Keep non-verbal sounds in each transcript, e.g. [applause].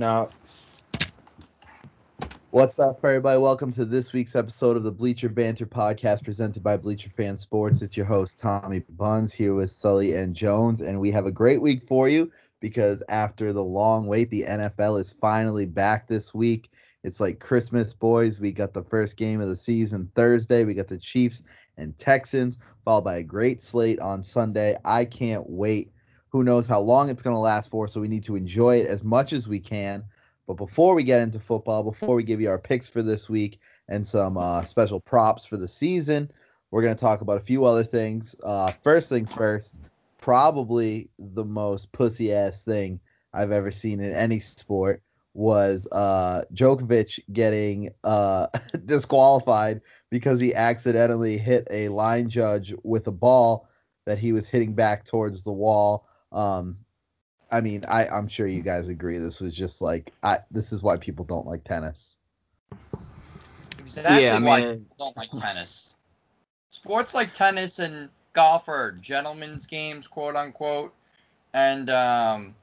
No. What's up, everybody? Welcome to this week's episode of the Bleacher Banter podcast presented by Bleacher Fan Sports. It's your host, Tommy Buns, here with Sully and Jones. And we have a great week for you because after the long wait, the NFL is finally back this week. It's like Christmas, boys. We got the first game of the season Thursday. We got the Chiefs and Texans, followed by a great slate on Sunday. I can't wait. Who knows how long it's going to last for, so we need to enjoy it as much as we can. But before we get into football, before we give you our picks for this week and some uh, special props for the season, we're going to talk about a few other things. Uh, first things first, probably the most pussy ass thing I've ever seen in any sport was uh Djokovic getting uh [laughs] disqualified because he accidentally hit a line judge with a ball that he was hitting back towards the wall. Um I mean, I I'm sure you guys agree this was just like I this is why people don't like tennis. Exactly yeah, why people don't like tennis. Sports like tennis and golf are gentlemen's games, quote unquote. And um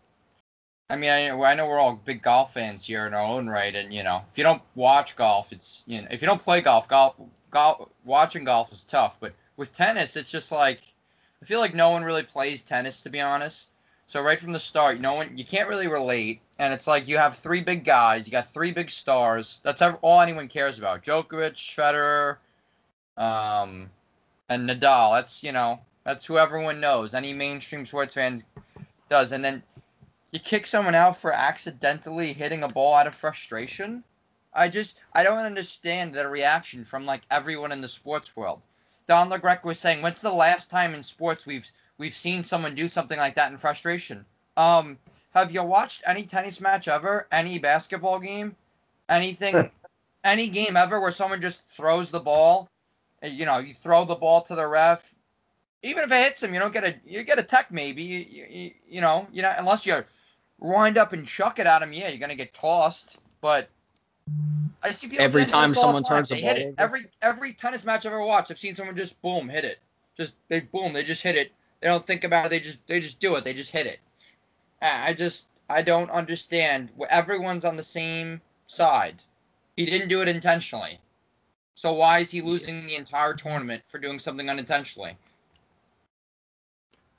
I mean, I, I know we're all big golf fans here in our own right, and you know, if you don't watch golf, it's you know, if you don't play golf, golf, golf, watching golf is tough. But with tennis, it's just like I feel like no one really plays tennis to be honest. So right from the start, no one you can't really relate, and it's like you have three big guys, you got three big stars. That's all anyone cares about: Djokovic, Federer, um, and Nadal. That's you know, that's who everyone knows. Any mainstream sports fans does, and then you kick someone out for accidentally hitting a ball out of frustration. I just I don't understand the reaction from like everyone in the sports world. Don LaGreca was saying, "When's the last time in sports we've we've seen someone do something like that in frustration?" Um, have you watched any tennis match ever? Any basketball game? Anything? [laughs] any game ever where someone just throws the ball? You know, you throw the ball to the ref. Even if it hits him, you don't get a you get a tech maybe. You, you, you know, you know, unless you're wind up and chuck it at him, yeah, you're gonna get tossed. But I see people every time someone time. turns they hit it. Every every tennis match I've ever watched, I've seen someone just boom hit it. Just they boom, they just hit it. They don't think about it. They just they just do it. They just hit it. I just I don't understand. Everyone's on the same side. He didn't do it intentionally. So why is he losing the entire tournament for doing something unintentionally?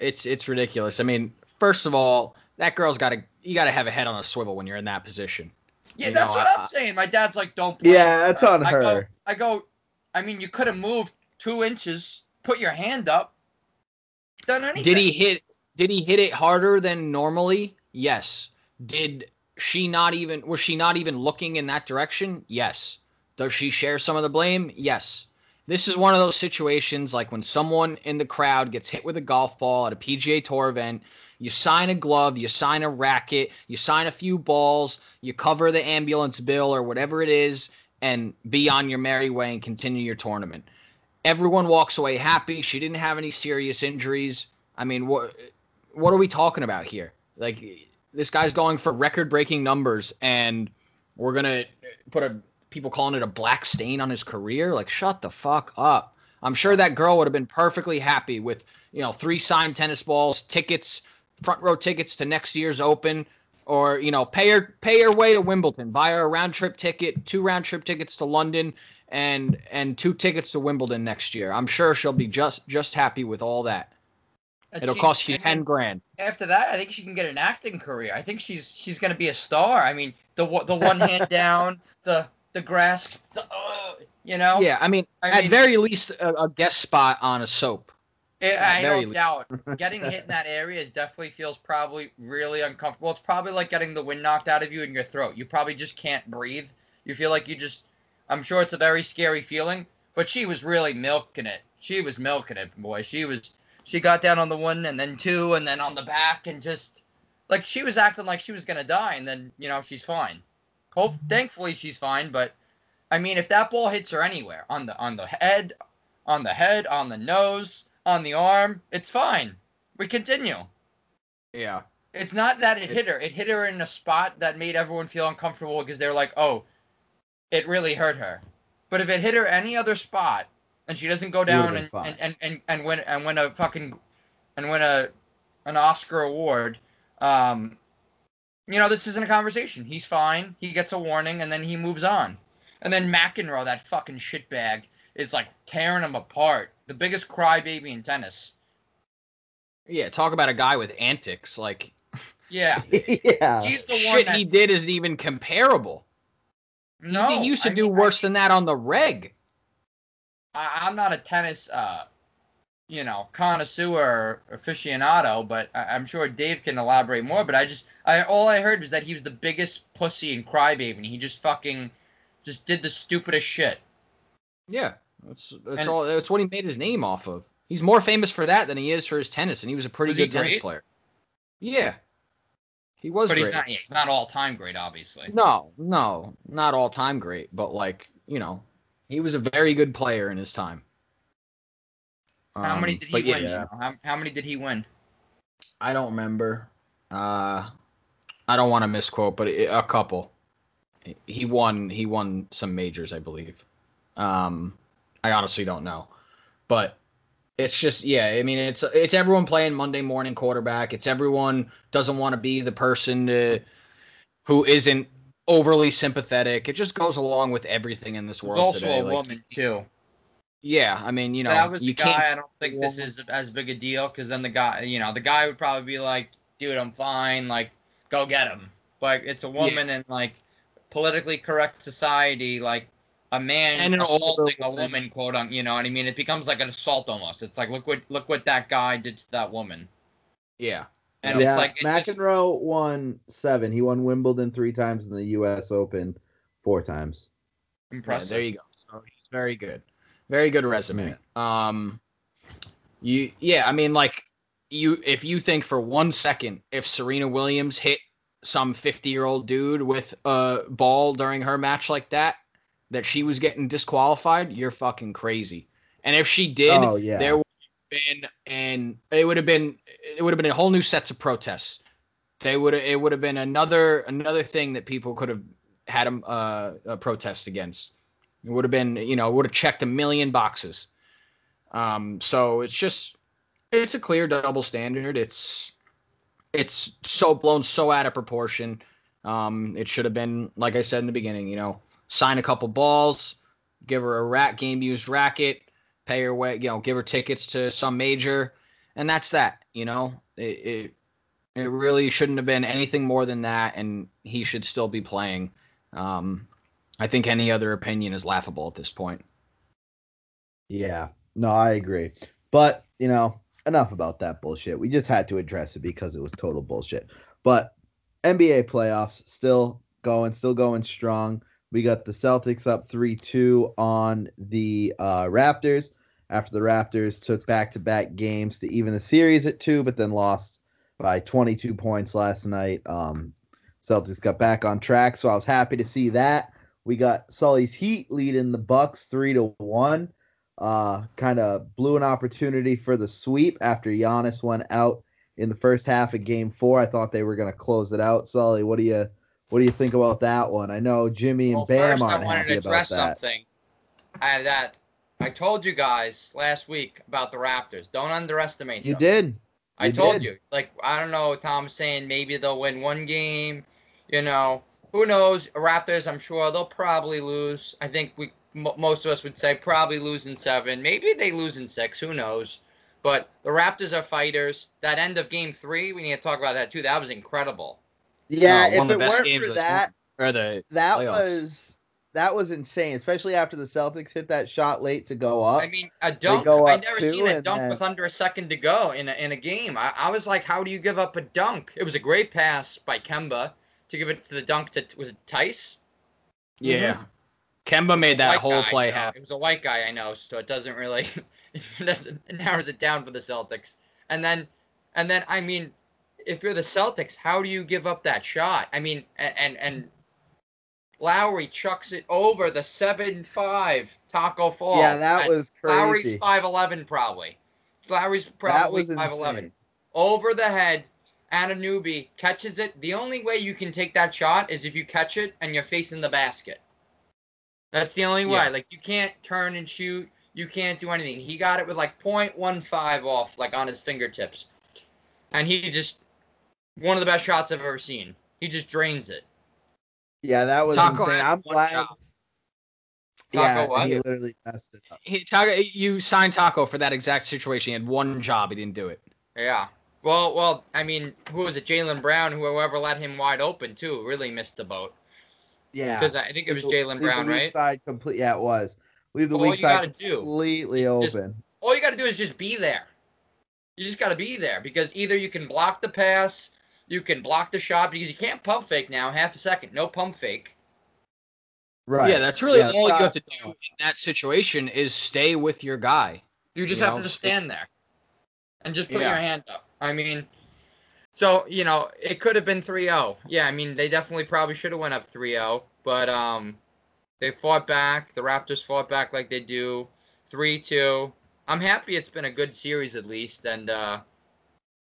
It's it's ridiculous. I mean, first of all, that girl's got to you got to have a head on a swivel when you're in that position. Yeah, you that's know, what I, am saying. My dad's like, don't. yeah, that's on I her. Go, I go. I mean, you could have moved two inches, put your hand up, done anything. Did he hit? Did he hit it harder than normally? Yes. Did she not even? Was she not even looking in that direction? Yes. Does she share some of the blame? Yes. This is one of those situations like when someone in the crowd gets hit with a golf ball at a PGA Tour event you sign a glove, you sign a racket, you sign a few balls, you cover the ambulance bill or whatever it is, and be on your merry way and continue your tournament. Everyone walks away happy. She didn't have any serious injuries. I mean, what what are we talking about here? Like this guy's going for record-breaking numbers, and we're gonna put a people calling it a black stain on his career. Like, shut the fuck up. I'm sure that girl would have been perfectly happy with you know three signed tennis balls, tickets front row tickets to next year's Open, or you know, pay her pay her way to Wimbledon, buy her a round trip ticket, two round trip tickets to London, and and two tickets to Wimbledon next year. I'm sure she'll be just just happy with all that. And It'll she, cost you ten grand. After that, I think she can get an acting career. I think she's she's gonna be a star. I mean, the the one hand [laughs] down, the the grasp, the, uh, you know. Yeah, I mean, I at mean, very least a, a guest spot on a soap. It, I don't least. doubt [laughs] getting hit in that area is definitely feels probably really uncomfortable. It's probably like getting the wind knocked out of you in your throat. You probably just can't breathe. You feel like you just. I'm sure it's a very scary feeling, but she was really milking it. She was milking it, boy. She was. She got down on the one and then two and then on the back and just like she was acting like she was gonna die and then you know she's fine. Hope thankfully she's fine, but I mean if that ball hits her anywhere on the on the head, on the head, on the nose on the arm. It's fine. We continue. Yeah. It's not that it, it hit her. It hit her in a spot that made everyone feel uncomfortable because they're like, oh, it really hurt her. But if it hit her any other spot and she doesn't go down and, and, and, and, and win and win a fucking and win a an Oscar award, um, you know, this isn't a conversation. He's fine. He gets a warning and then he moves on. And then McEnroe, that fucking shitbag, is like tearing him apart. The biggest crybaby in tennis. Yeah, talk about a guy with antics. Like [laughs] Yeah. yeah. He's the one shit that he did is even comparable. He- no, he used to I do mean, worse than that on the reg. I, I'm not a tennis, uh, you know, connoisseur or aficionado, but I, I'm sure Dave can elaborate more. But I just, I all I heard was that he was the biggest pussy and crybaby, and he just fucking, just did the stupidest shit. Yeah, that's that's And- all. That's what he made his name off of. He's more famous for that than he is for his tennis, and he was a pretty Was good tennis player. Yeah, he was. but he's not, yeah, he's not all time great, obviously. No, no, not all time great, but like you know, he was a very good player in his time. How many Um, did he win? yeah, you know? How, how many did he win? I don't remember. Uh, I don't want to misquote, but it, a couple. He won. He won some majors, I believe. Um, I honestly don't know, but it's just yeah. I mean, it's it's everyone playing Monday morning quarterback. It's everyone doesn't want to be the person to, who isn't overly sympathetic. It just goes along with everything in this world also today. a Like, woman too. Yeah, I mean, you know, that was you the guy. I don't think this is as big a deal because then the guy, you know, the guy would probably be like, "Dude, I'm fine. Like, go get him." But it's a woman in like politically correct society, like a man And an older assaulting a woman. woman, quote unquote. You know what I mean? It becomes like an assault almost. It's like, look what look what that guy did to that woman, Yeah, and yeah, it's like it just- McEnroe won seven. He won Wimbledon three times and the U.S. Open four times. Yeah, impressive. there you go. So he's very good. Very good resume. Um you yeah, I mean like you if you think for one second if Serena Williams hit some 50-year-old dude with a ball during her match like that that she was getting disqualified, you're fucking crazy. And if she did, Oh yeah. there would have been and it would have been it would have been a whole new sets of protests. They would it would have been another another thing that people could have had a, uh, a protest against. It would have been you know would have checked a million boxes. Um, so it's just it's a clear double standard. It's it's so blown so out of proportion. Um, it should have been like I said in the beginning. You know, sign a couple balls, give her a rat game used racket, pay her way, you know, give her tickets to some major, and that's that. You know, it, it it really shouldn't have been anything more than that, and he should still be playing. Um, I think any other opinion is laughable at this point. Yeah, no, I agree. But, you know, enough about that bullshit. We just had to address it because it was total bullshit. But NBA playoffs still going, still going strong. We got the Celtics up 3 2 on the uh, Raptors after the Raptors took back to back games to even the series at two, but then lost by 22 points last night. Um, Celtics got back on track, so I was happy to see that. We got Sully's Heat leading the Bucks three to one uh, kind of blew an opportunity for the sweep after Giannis went out in the first half of Game Four. I thought they were going to close it out. Sully, what do you what do you think about that one? I know Jimmy and Well, Bam aren't I wanted happy to about address that. something. I, that I told you guys last week about the Raptors. Don't underestimate You them. did. I told did. you. Like I don't know. Tom's saying maybe they'll win one game. You know, who knows? Raptors. I'm sure they'll probably lose. I think we m- most of us would say probably lose in seven. Maybe they lose in six. Who knows? But the Raptors are fighters. That end of Game Three, we need to talk about that too. That was incredible. Yeah, Uh, one if of the it best weren't games for of the that, Or the that playoffs. was that was insane, especially after the Celtics hit that shot late to go up. I mean, a dunk. go I up never two, seen a dunk then- with under a second to go in a, in a game. I, I was like, how do you give up a dunk? It was a great pass by Kemba to give it to the dunk to was it Theis? yeah. Kemba made that whole guy, play so happen. It was a white guy, I know, so it doesn't really [laughs] it doesn't it narrows it down for the Celtics. And then and then I mean, if you're the Celtics, how do you give up that shot? I mean, and and Lowry chucks it over the seven five Taco Fall. yeah, that And was Lowry's crazy. five eleven probably. Lowry's probably five eleven. Over the head, Anunoby catches it. The only way you can take that shot is if you catch it and you're facing the basket. That's the only way. Yeah. Like you can't turn and shoot. You can't do anything. He got it with like 0.15 off, like on his fingertips, and he just one of the best shots I've ever seen. He just drains it. Yeah, that was Taco insane. I'm one glad. job. Yeah, what? he literally messed it up. He, Taco, you signed Taco for that exact situation. He had one job. He didn't do it. Yeah. Well, well, I mean, who was it? Jaylen Brown, whoever let him wide open too, really missed the boat. Yeah, Because I think it was Leave the- Jaylen leave the Brown, weak right? Side complete. Yeah, it was. Leave the All weak you gotta side do completely is just- open. all you got to do is just be there. You just got to be there because either you can block the pass, you can block the shot because you can't pump fake now. Half a second, no pump fake. Right. Yeah, that's really Yeah, all you have to do in that situation is stay with your guy. You just You have know? to just stand there and just put Yeah. your hand up. I mean, so you know it could have been 3-0. Yeah, I mean they definitely probably should have went up 3-0, but um, they fought back. The Raptors fought back like they do. 3-2. I'm happy it's been a good series at least, and uh,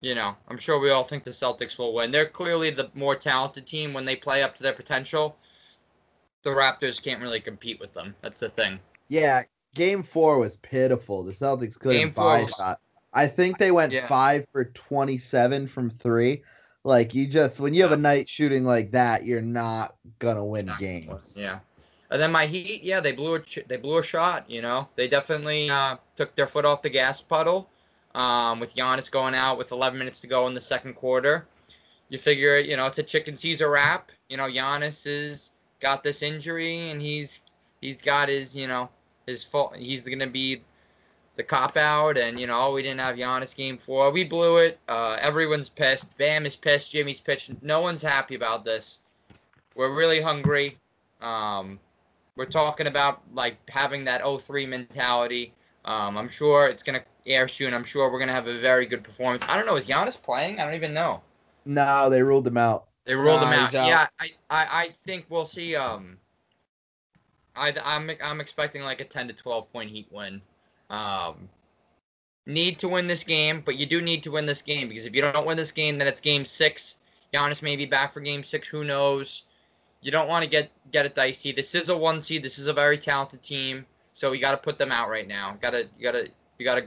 you know I'm sure we all think the Celtics will win. They're clearly the more talented team when they play up to their potential. The Raptors can't really compete with them. That's the thing. Yeah, game four was pitiful. The Celtics couldn't Game buy a was- shot. I think they went Yeah. five for twenty-seven from three. Like you just when you have a night shooting like that, you're not gonna win Not games. Yeah. And then my Heat, yeah, they blew a they blew a shot. You know, they definitely uh, took their foot off the gas pedal. Um, with Giannis going out with 11 minutes to go in the second quarter, you figure, you know, it's a chicken Caesar wrap. You know, Giannis has got this injury, and he's he's got his, you know, his fault. He's gonna be the cop out, and you know, we didn't have Giannis game four. We blew it. Uh, everyone's pissed. Bam is pissed. Jimmy's pissed. No one's happy about this. We're really hungry. Um, we're talking about like having that 0-3 mentality. Um, I'm sure it's gonna air soon. I'm sure we're gonna have a very good performance. I don't know. Is Giannis playing? I don't even know. No, they ruled them out. They ruled Nah, him out. out. Yeah, I, I, I think we'll see. Um, I, I'm, I'm expecting like a 10 to 12 point Heat win. Um, need to win this game, but you do need to win this game because if you don't win this game, then it's game six. Giannis may be back for game six. Who knows? You don't want to get get it dicey. This is a one seed. This is a very talented team. So you got to put them out right now. Got to you got to you got to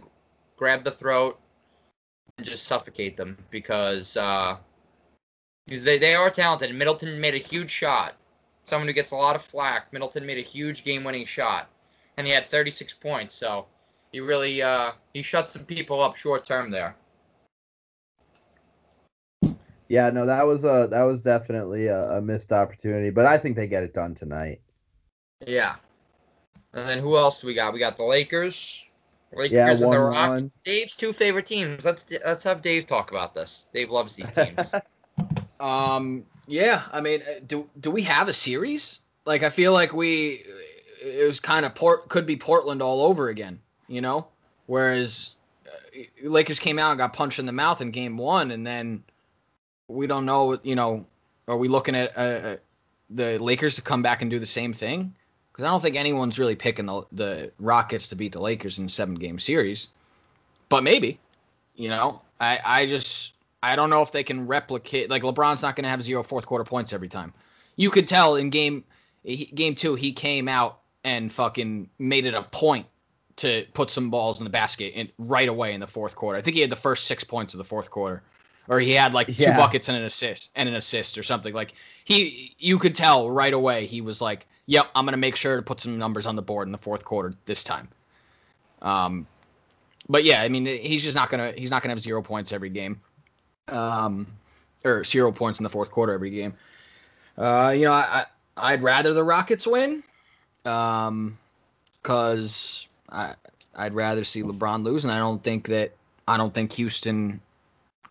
grab the throat and just suffocate them because uh, because they, they are talented. Middleton made a huge shot. Someone who gets a lot of flack. Middleton made a huge game-winning shot, and he had 36 points. So he really uh, he shut some people up short term there. Yeah, no, that was a that was definitely a, a missed opportunity, but I think they get it done tonight. Yeah. And then who else we got? We got the Lakers. Lakers Yeah, and the one Rockets. one. Dave's two favorite teams. Let's let's have Dave talk about this. Dave loves these teams. [laughs] Um, yeah, I mean, uh, do do we have a series? Like, I feel like we it was kind of port could be Portland all over again, you know. Whereas uh, Lakers came out and got punched in the mouth in Game One, and then we don't know, you know, are we looking at uh, uh, the Lakers to come back and do the same thing? Because I don't think anyone's really picking the the Rockets to beat the Lakers in a seven game series, but maybe, you know, I I just I don't know if they can replicate. Like LeBron's not going to have zero fourth quarter points every time. You could tell in game game two he came out and fucking made it a point to put some balls in the basket in, right away in the fourth quarter. I think he had the first six points of the fourth quarter, or he had like Yeah. two buckets and an assist and an assist or something. Like he, you could tell right away he was like, "Yep, I'm gonna make sure to put some numbers on the board in the fourth quarter this time." Um, but yeah, I mean, he's just not gonna he's not gonna have zero points every game, um, or zero points in the fourth quarter every game. Uh, you know, I, I I'd rather the Rockets win, um, cause I I'd rather see LeBron lose, and I don't think that I don't think Houston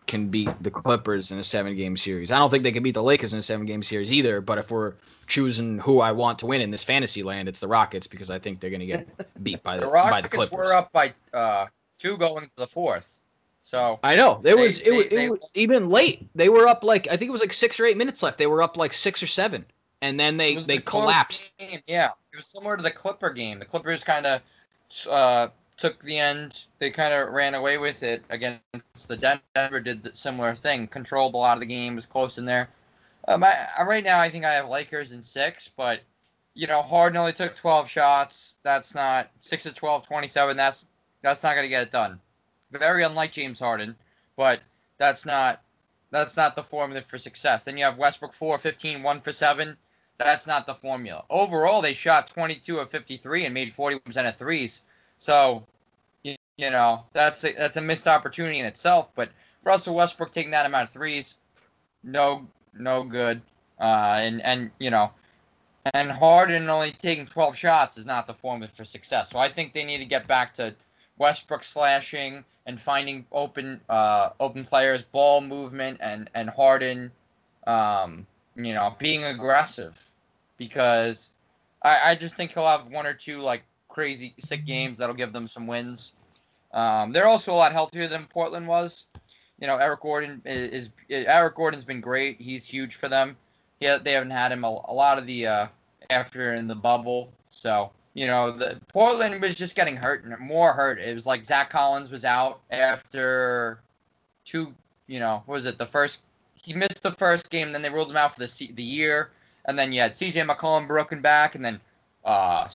can beat the Clippers in a seven game series. I don't think they can beat the Lakers in a seven game series either. But if we're choosing who I want to win in this fantasy land, it's the Rockets because I think they're gonna get [laughs] beat by the, the by the Rockets Clippers. were up by uh, two going into the fourth. So I know there They- was it was, they- they- it was even late. They were up like I think it was like six or eight minutes left. They were up like six or seven, and then they they the collapsed. Game. Yeah, it was similar to the Clipper game. The Clippers kind of uh, took the end. They kind of ran away with it against the Denver. Did the similar thing. Controlled a lot of the game. Was close in there. Um, I, right now, I think I have Lakers in six, but you know, Harden only took 12 shots. That's not six of 12, 27. That's that's not going to get it done. Very unlike James Harden, but that's not That's not the formula for success. Then you have Westbrook 4 15, 1 for 7. That's not the formula. Overall, they shot 22 of 53 and made 40% of threes. So, you, you know, that's a, that's a missed opportunity in itself. But Russell Westbrook taking that amount of threes, no no good. Uh, and and you know, and Harden only taking 12 shots is not the formula for success. So I think they need to get back to Westbrook slashing and finding open uh, open players, ball movement, and and Harden, um, you know, being aggressive, because I, I just think he'll have one or two like crazy sick games that'll give them some wins. Um, they're also a lot healthier than Portland was. You know, Eric Gordon is, is Eric Gordon's been great. He's huge for them. Yeah, they haven't had him a, a lot of the uh, after in the bubble. So you know, the Portland was just getting hurt and more hurt. It was like Zach Collins was out after two. You know, what was it the first? He missed the first game, then they ruled him out for the the year, and then you had C.J. McCollum broken back, and then uh,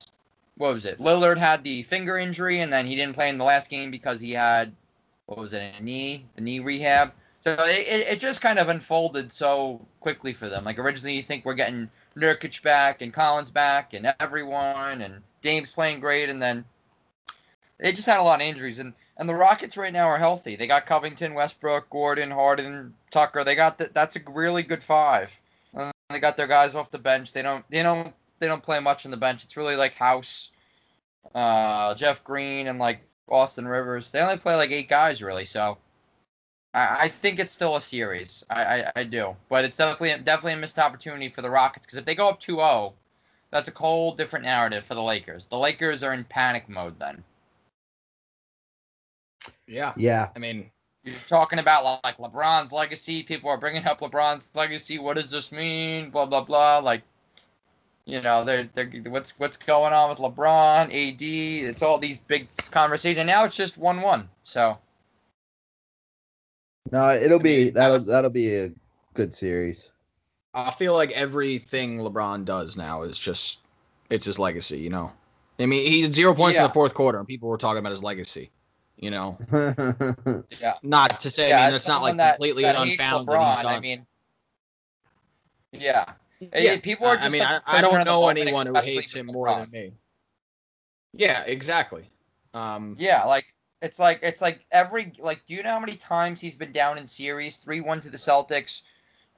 what was it? Lillard had the finger injury, and then he didn't play in the last game because he had what was it, a knee, the knee rehab. So it, it just kind of unfolded so quickly for them. Like originally, you think we're getting Nurkic back and Collins back and everyone and Dame's playing great, and then they just had a lot of injuries. And and the Rockets right now are healthy. They got Covington, Westbrook, Gordon, Harden, Tucker. They got the, that's a really good five. And they got their guys off the bench. They don't they don't they don't play much on the bench. It's really like House, uh, Jeff Green, and like Austin Rivers. They only play like eight guys really. So I, I think it's still a series. I, I, I do, but it's definitely definitely a missed opportunity for the Rockets because if they go up 2-0, that's a whole different narrative for the Lakers. The Lakers are in panic mode then. Yeah. Yeah. I mean, you're talking about like LeBron's legacy. People are bringing up LeBron's legacy. What does this mean? Blah blah blah. Like, you know, they're, they're what's what's going on with LeBron, AD? It's all these big conversations. Now it's just one one. So. No, it'll be that'll that'll be a good series. I feel like everything LeBron does now is just it's his legacy, you know. I mean, he had zero points yeah. in the fourth quarter, and people were talking about his legacy. You know, [laughs] yeah. Not to say, yeah, I mean, it's not like that, completely that unfounded. LeBron, I mean, yeah, yeah. People are. I mean, I, I, don't know anyone who hates him more than me. Yeah, exactly. Um, yeah, like it's like it's like every like. Do you know how many times he's been down in series? Three one to the Celtics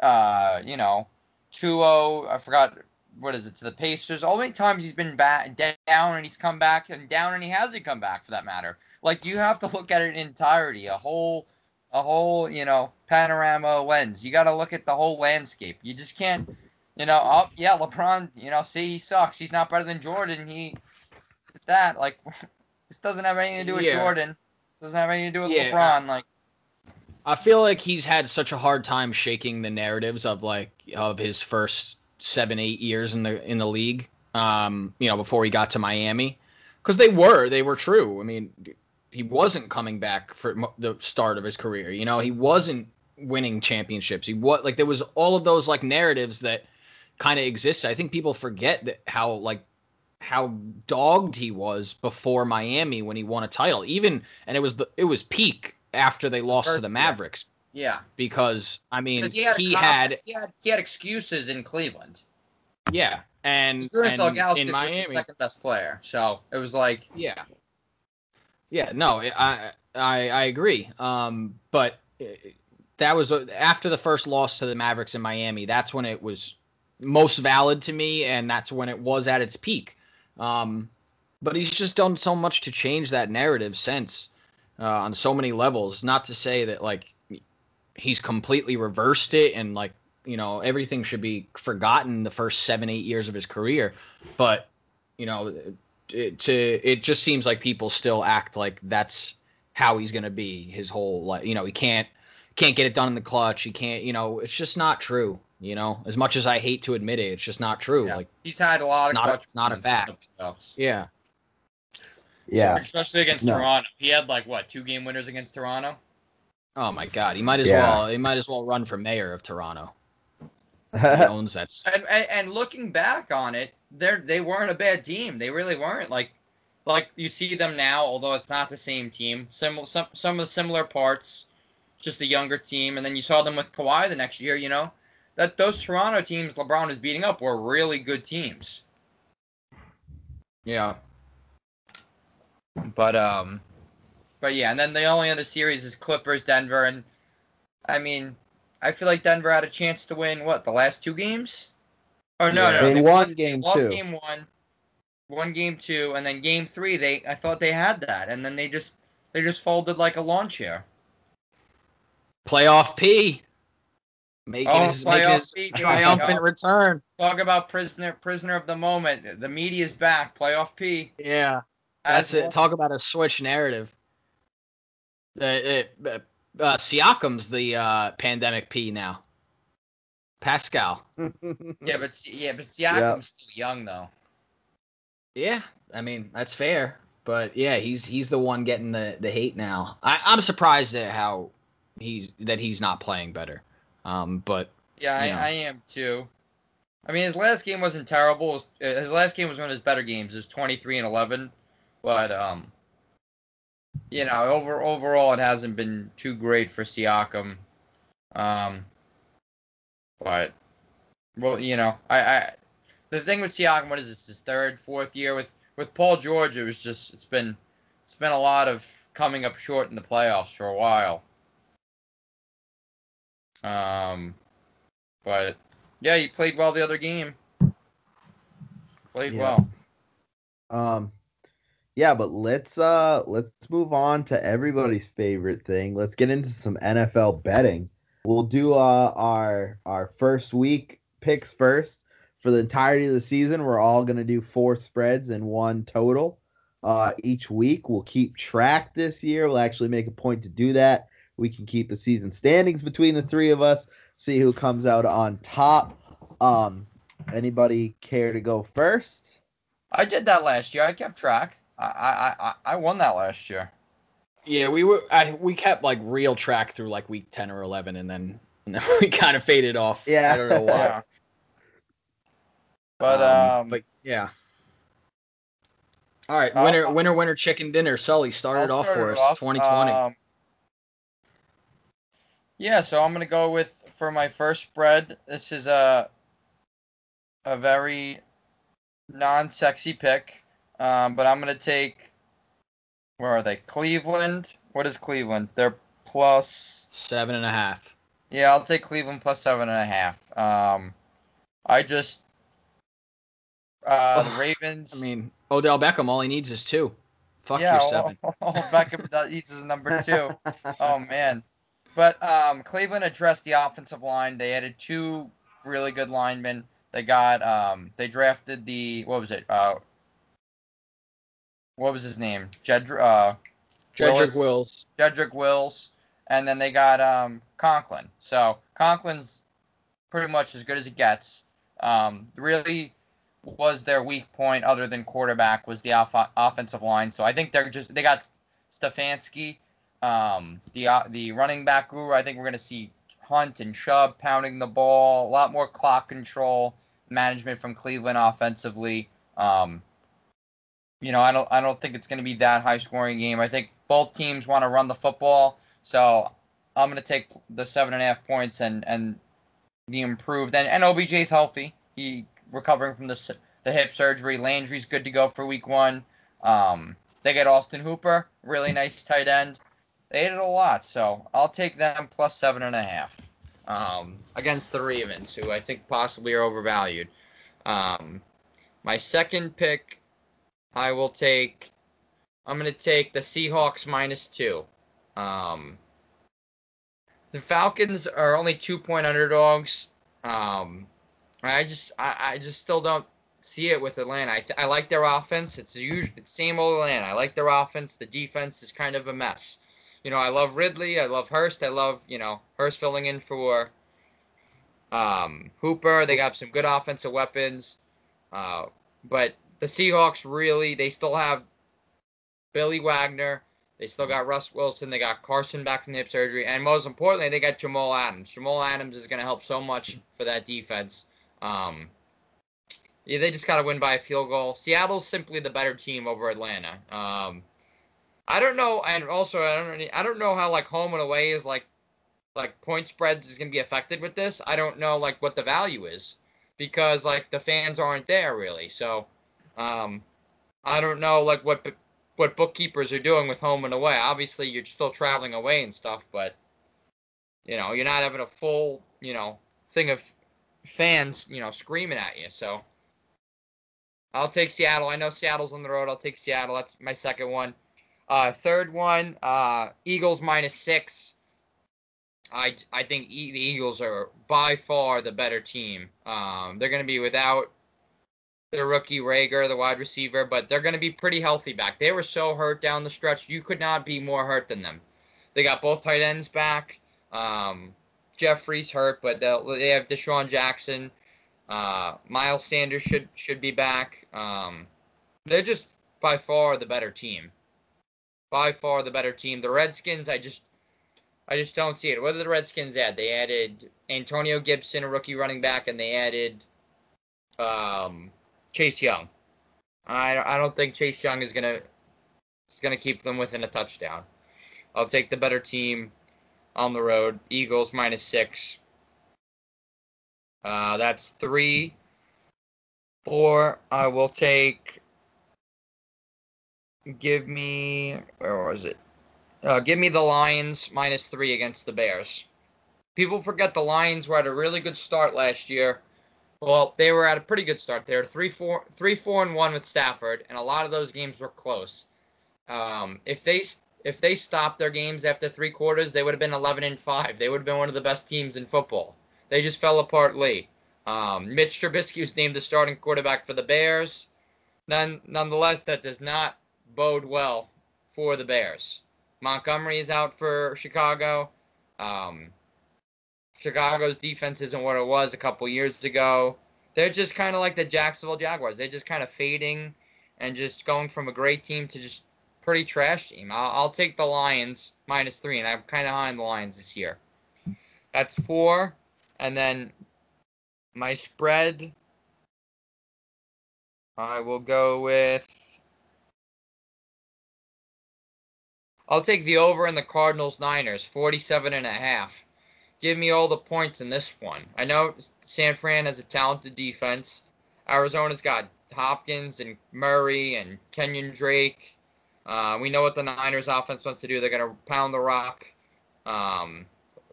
uh, you know, 2-0, I forgot what is it to the Pacers. All the times he's been back down and he's come back and down and he hasn't come back for that matter. Like you have to look at it in entirety, a whole a whole, you know, panorama lens. You got to look at the whole landscape. You just can't, you know, oh yeah, LeBron, you know, see he sucks. He's not better than Jordan. He that like [laughs] this doesn't have anything to do with yeah. Jordan. Doesn't have anything to do with yeah, LeBron. Like I feel like he's had such a hard time shaking the narratives of like of his first seven eight years in the in the league. Um, you know, before he got to Miami, because they were they were true. I mean, he wasn't coming back for the start of his career. You know, he wasn't winning championships. He what like there was all of those like narratives that kind of exists. I think people forget that how like how dogged he was before Miami when he won a title. Even and it was the it was peak after they lost First, to the Mavericks. Yeah. Because I mean, he, had, he had, he had he had excuses in Cleveland. Yeah, and, and in Miami, was the second best player. So it was like, yeah, yeah. No, I I I agree. Um, but that was after the first loss to the Mavericks in Miami. That's when it was most valid to me, and that's when it was at its peak. Um, but he's just done so much to change that narrative since uh, on so many levels. Not to say that like he's completely reversed it and like you know everything should be forgotten the first seven eight years of his career, but you know it, to it just seems like people still act like that's how he's gonna be his whole life. You know he can't can't get it done in the clutch. He can't. You know it's just not true. You know, as much as I hate to admit it, it's just not true. Yeah. Like he's had a lot of not a, not a fact. Yeah. Yeah. Especially against no. Toronto. He had like what, two game winners against Toronto? Oh my god. He might as yeah. well he might as well run for mayor of Toronto. he [laughs] owns that. And, and, and looking back on it, they're they weren't a bad team. They really weren't. Like like you see them now, although it's not the same team. Similar some some of the similar parts. just a younger team, and then you saw them with Kawhi the next year. You know that those Toronto teams LeBron is beating up were really good teams. Yeah. But um, but yeah, and then the only other series is Clippers Denver, and I mean, I feel like Denver had a chance to win what the last two games. Oh no, Yeah. no, They won game lost two. game one, won game two, and then game three. They I thought they had that, and then they just they just folded like a lawn chair. Playoff P. Making Oh, his, making playoff his triumphant return. Talk about prisoner prisoner of the moment. The media's back. Playoff P. Yeah. That's As it. Talk about a switch narrative. Uh, it, uh, uh, Siakam's the uh, pandemic P now. Pascal. [laughs] Yeah, but yeah, but Siakam's Yeah. still young though. Yeah, I mean that's fair, but yeah, he's he's the one getting the the hate now. I, I'm surprised at how he's that he's not playing better. Um, but Yeah, I, I am too. I mean, his last game wasn't terrible. Was- uh, His last game was one of his better games. It was 23 and 11, but um, you know, over overall, it hasn't been too great for Siakam. Um, but well, you know, I, I the thing with Siakam, what is this? His third, fourth year with with Paul George. It was just it's been it's been a lot of coming up short in the playoffs for a while. Um, but yeah, he played well the other game. Played Yeah. well. Um, yeah, but let's uh let's move on to everybody's favorite thing. Let's get into some NFL betting. We'll do uh our our first week picks first for the entirety of the season. We're all gonna do four spreads and one total. Uh, each week we'll keep track this year. We'll actually make a point to do that. We can keep the season standings between the three of us. See who comes out on top. Um, anybody care to go first? I did that last year. I kept track. I I I, I won that last year. yeah, we were I, we kept like real track through like week ten or eleven, and then, and [laughs] then we kind of faded off. Yeah. I don't know why. Yeah. But um, but yeah. All right, I'll- winner, winner, winner, chicken dinner. Sully started I'll off for us. off. 2020. Um, yeah, so I'm gonna go with for my first spread. This is a a very non-sexy pick, um, but I'm gonna take. Where are they? Cleveland. What is Cleveland? They're. Seven and a half. Yeah, I'll take Cleveland plus seven and a half. Um, I just. Uh, the Ravens. I mean, Odell Beckham. All he needs is two. Fuck yeah, your seven. [laughs] Oh, Beckham eats his number two. [laughs] oh man. But um, Cleveland addressed the offensive line. They added two really good linemen. They got um, they drafted the what was it? Uh, what was his name? Uh, Jedrick Willis. Wills. Jedrick Wills, and then they got um, Conklin. So Conklin's pretty much as good as it gets. Um, really was their weak point, other than quarterback, was the off- offensive line. So I think they're just they got Stefanski, um, the uh, the running back guru. I think we're gonna see Hunt and Chubb pounding the ball, a lot more clock control management from Cleveland offensively. Um, you know, I don't I don't think it's going to be that high scoring game. I think both teams want to run the football, so I'm going to take the seven and a half points and and the improved and and OBJ's healthy. He recovering from the the hip surgery. Landry's good to go for week one. Um, they get Austin Hooper, really nice tight end. They did a lot, so I'll take them plus seven and a half um, against the Ravens, who I think possibly are overvalued. Um, my second pick, I will take. I'm going to take the Seahawks minus two. Um, the Falcons are only two point underdogs. Um, I just, I, I just still don't see it with Atlanta. I, th- I like their offense. It's usually it's same old Atlanta. I like their offense. The defense is kind of a mess. You know, I love Ridley. I love Hurst. I love you know Hurst filling in for um, Hooper. They got some good offensive weapons, uh, but the Seahawks really they still have Billy Wagner. They still got Russ Wilson. They got Carson back from the hip surgery, and most importantly, they got Jamal Adams. Jamal Adams is going to help so much for that defense. Um, yeah, they just got to win by a field goal. Seattle's simply the better team over Atlanta. Um, I don't know, and also I don't I don't know how like home and away is like like point spreads is going to be affected with this. I don't know like what the value is because like the fans aren't there really. So um, I don't know like what what bookkeepers are doing with home and away. Obviously, you're still traveling away and stuff, but you know you're not having a full you know thing of fans you know screaming at you. So I'll take Seattle. I know Seattle's on the road. I'll take Seattle. That's my second one. Uh, third one, uh, Eagles minus six. I I think e- the Eagles are by far the better team. Um, they're going to be without the rookie Reagor, the wide receiver, but they're going to be pretty healthy back. They were so hurt down the stretch. You could not be more hurt than them. They got both tight ends back. Um, Jeffery's hurt, but they have DeSean Jackson. Uh, Miles Sanders should should be back. Um, they're just by far the better team. By far the better team. The Redskins, I just I just don't see it. What did the Redskins add? They added Antonio Gibson, a rookie running back, and they added um, Chase Young. I, I don't think Chase Young is gonna is gonna keep them within a touchdown. I'll take the better team on the road. Eagles minus six. Uh, that's three. Four. I will take. Give me. Where was it? Uh, give me the Lions minus three against the Bears. People forget the Lions were at a really good start last year. Well, they were at a pretty good start. They were three, four, three, four, and one with Stafford, and a lot of those games were close. Um, if they if they stopped their games after three quarters, they would have been 11 and five. They would have been one of the best teams in football. They just fell apart late. Um, Mitch Trubisky was named the starting quarterback for the Bears. None, nonetheless, that does not bode well for the Bears. Montgomery is out for Chicago. Um, Chicago's defense isn't what it was a couple years ago. They're just kind of like the Jacksonville Jaguars. They're just kind of fading and just going from a great team to just pretty trash team. I'll, I'll take the Lions minus three, and I'm kind of high on the Lions this year. That's four, and then my spread. I will go with I'll take the over in the Cardinals Niners, 47 and a half. Give me all the points in this one. I know San Fran has a talented defense. Arizona's got Hopkins and Murray and Kenyon Drake. Uh, we know what the Niners offense wants to do. They're going to pound the rock. Um,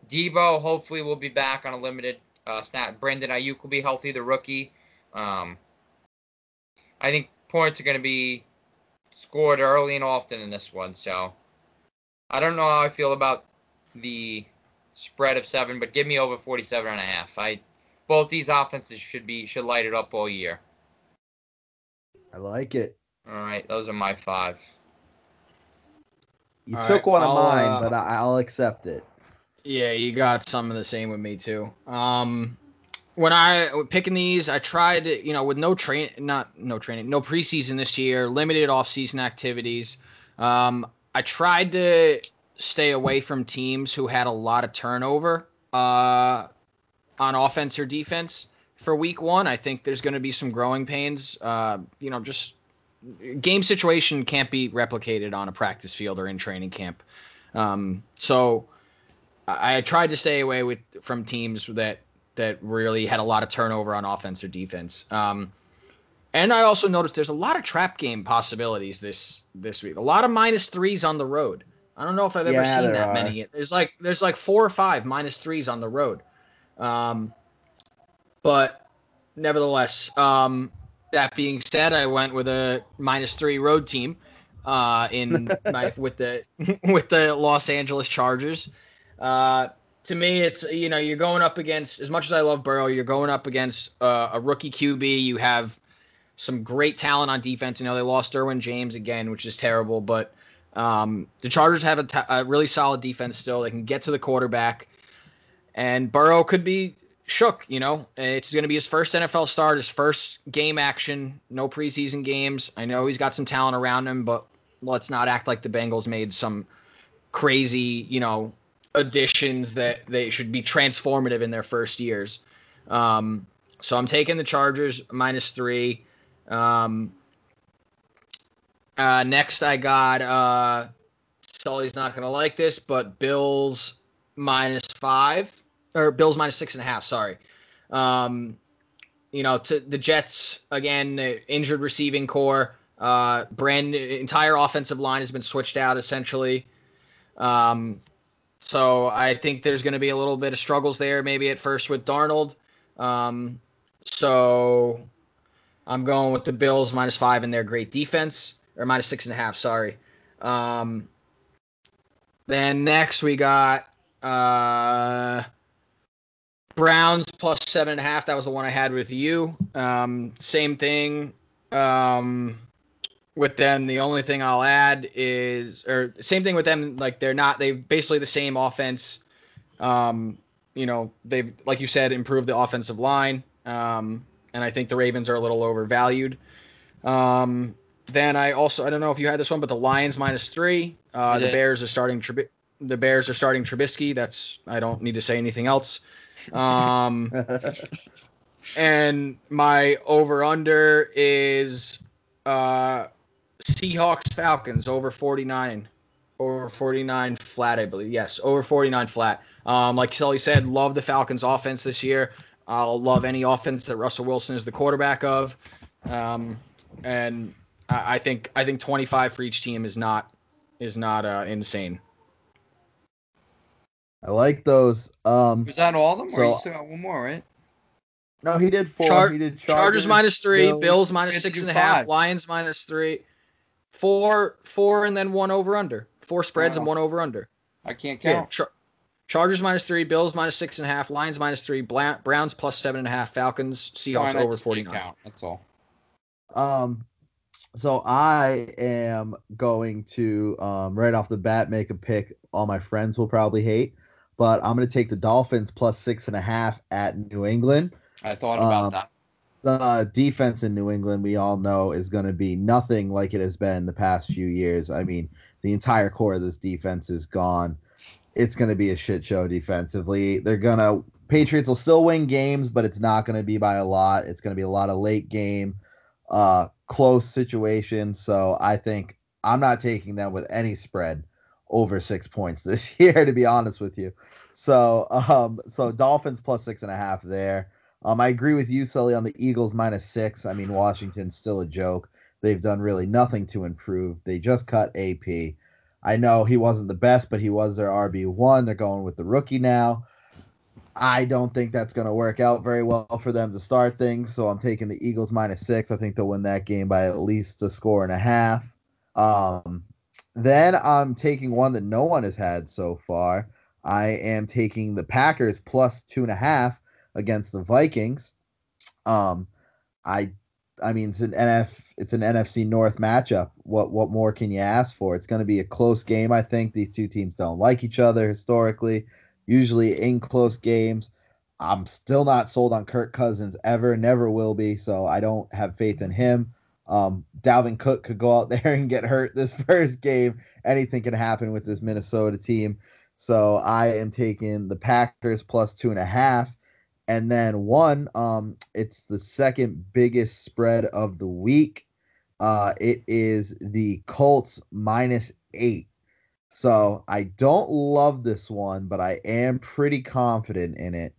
Deebo hopefully will be back on a limited uh, snap. Brandon Aiyuk will be healthy, the rookie. Um, I think points are going to be scored early and often in this one. So I don't know how I feel about the spread of seven, but give me over 47 and a half. I both these offenses should be should light it up all year. I like it. All right, those are my five. You all took right, one of mine, uh, but I, will accept it. Yeah, you got some of the same with me too. Um, when I picking these, I tried, you know, with no train, not no training, no preseason this year, limited off-season activities. Um, I tried to stay away from teams who had a lot of turnover uh, on offense or defense for week one. I think there's going to be some growing pains. Uh, you know, just game situation can't be replicated on a practice field or in training camp. Um, so I, I tried to stay away with from teams that that really had a lot of turnover on offense or defense. Um, and I also noticed there's a lot of trap game possibilities this this week. A lot of minus threes on the road. I don't know if I've ever yeah, seen that are. many. There's like there's like four or five minus threes on the road. Um, but nevertheless, um, that being said, I went with a minus three road team uh, in [laughs] my, with the [laughs] with the Los Angeles Chargers. Uh, to me, it's you know you're going up against as much as I love Burrow, you're going up against uh, a rookie QB. You have some great talent on defense. You know, they lost Derwin James again, which is terrible, but um, the Chargers have a, t- a really solid defense still. They can get to the quarterback, and Burrow could be shook. You know, it's going to be his first NFL start, his first game action, no preseason games. I know he's got some talent around him, but let's not act like the Bengals made some crazy, you know, additions that they should be transformative in their first years. Um, so I'm taking the Chargers minus three. Um, uh, next, I got uh, Sully's not gonna like this, but Bills minus five or Bills minus six and a half. Sorry. Um, you know, to the Jets again, injured receiving corps. Uh, brand entire offensive line has been switched out essentially. Um, so I think there's going to be a little bit of struggles there, maybe at first with Darnold. Um, so I'm going with the Bills minus five in their great defense, or minus six and a half. Sorry. Um, then next we got uh, Browns plus seven and a half. That was the one I had with you. Um, same thing um, with them. The only thing I'll add is, or same thing with them. Like they're not. They basically the same offense. Um, you know, they've like you said improved the offensive line. Um, and I think the Ravens are a little overvalued. Um, then I also I don't know if you had this one, but the Lions minus three. Uh, the Bears are starting. the Bears are starting Trubisky. That's I don't need to say anything else. Um, [laughs] and my over under is uh, Seahawks Falcons over 49. Over 49 flat, I believe. Yes, over 49 flat. Um, like Sully said, love the Falcons offense this year. I'll love any offense that Russell Wilson is the quarterback of. Um, and I, I, think I think 25 for each team is not is not uh, insane. I like those. Um, Was that all of them? So, or you still got one more, right? No, he did four. Char- he did Chargers, Chargers minus three, Bills, Bills minus six and a half, Lions minus three, four, four, and then one over under. Four spreads wow. and one over under. I can't count. Yeah, Char- Chargers minus three, Bills minus six and a half, Lions minus three, Browns plus seven and a half, Falcons, Seahawks over forty nine. Count. That's all. Um, so I am going to um, right off the bat make a pick. All my friends will probably hate but I'm going to take the Dolphins plus six and a half at New England. I thought about um, that. The defense in New England, we all know, is going to be nothing like it has been the past few years. I mean, the entire core of this defense is gone. It's going to be a shit show defensively. They're going to Patriots will still win games, but it's not going to be by a lot. It's going to be a lot of late game, uh, close situations. So I think I'm not taking them with any spread over six points [laughs] this year, to be honest with you. So, um, so Dolphins plus six and a half there. Um, I agree with you, Sully, on the Eagles minus six. I mean, Washington's still a joke. They've done really nothing to improve. They just cut AP. I know he wasn't the best, but he was their RB one. They're going with the rookie now. I don't think that's going to work out very well for them to start things. So I'm taking the Eagles minus six. I think they'll win that game by at least a score and a half. Um, then I'm taking one that no one has had so far. I am taking the Packers plus two and a half against the Vikings. Um, I, I mean, it's an NF, it's an NFC North matchup. What, what more can you ask for? It's going to be a close game. I think these two teams don't like each other historically. Usually in close games. I'm still not sold on Kirk Cousins ever, never will be. So I don't have faith in him. Um, Dalvin Cook could go out [laughs] there and get hurt this first game. Anything can happen with this Minnesota team. So I am taking the Packers plus two and a half. And then one, um, it's the second biggest spread of the week. Uh, it is the Colts minus eight. So I don't love this one, but I am pretty confident in it.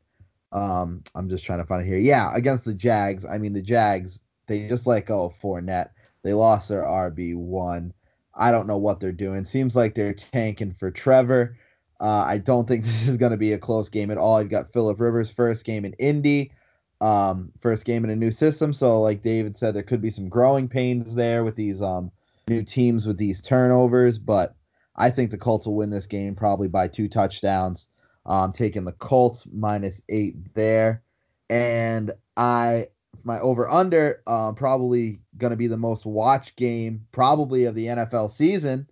Um, I'm just trying to find it here. Yeah, against the Jags. I mean, the Jags they just let go of Fournette. They lost their RB one. I don't know what they're doing. Seems like they're tanking for Trevor. Uh, I don't think [laughs] this is going to be a close game at all. You've got Philip Rivers' first game in Indy, um, first game in a new system. So, like David said, there could be some growing pains there with these um, new teams with these turnovers. But I think the Colts will win this game probably by two touchdowns. Um, taking the Colts minus eight there, and I my over under uh, probably going to be the most watched game probably of the NFL season.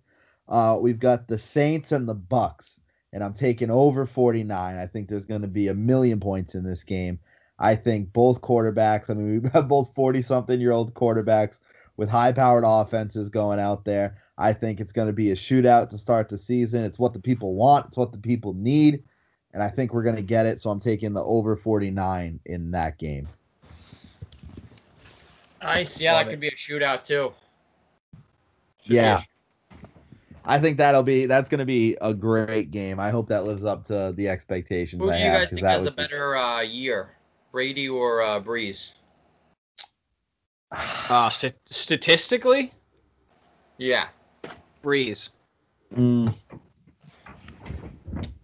Uh, we've got the Saints and the Bucks, and I'm taking over 49. I think there's going to be a million points in this game. I think both quarterbacks. I mean, we've got both 40 something year old quarterbacks with high powered offenses going out there. I think it's going to be a shootout to start the season. It's what the people want. It's what the people need. And I think we're going to get it. So I'm taking the over 49 in that game. Nice. Yeah, Love that it. could be a shootout too. Should yeah. I think that'll be that's going to be a great game. I hope that lives up to the expectations. Who do I you have, guys 'cause think has a better uh, year, Brady or uh, Brees? Uh, [sighs] st- statistically, Yeah. Brees. Mm.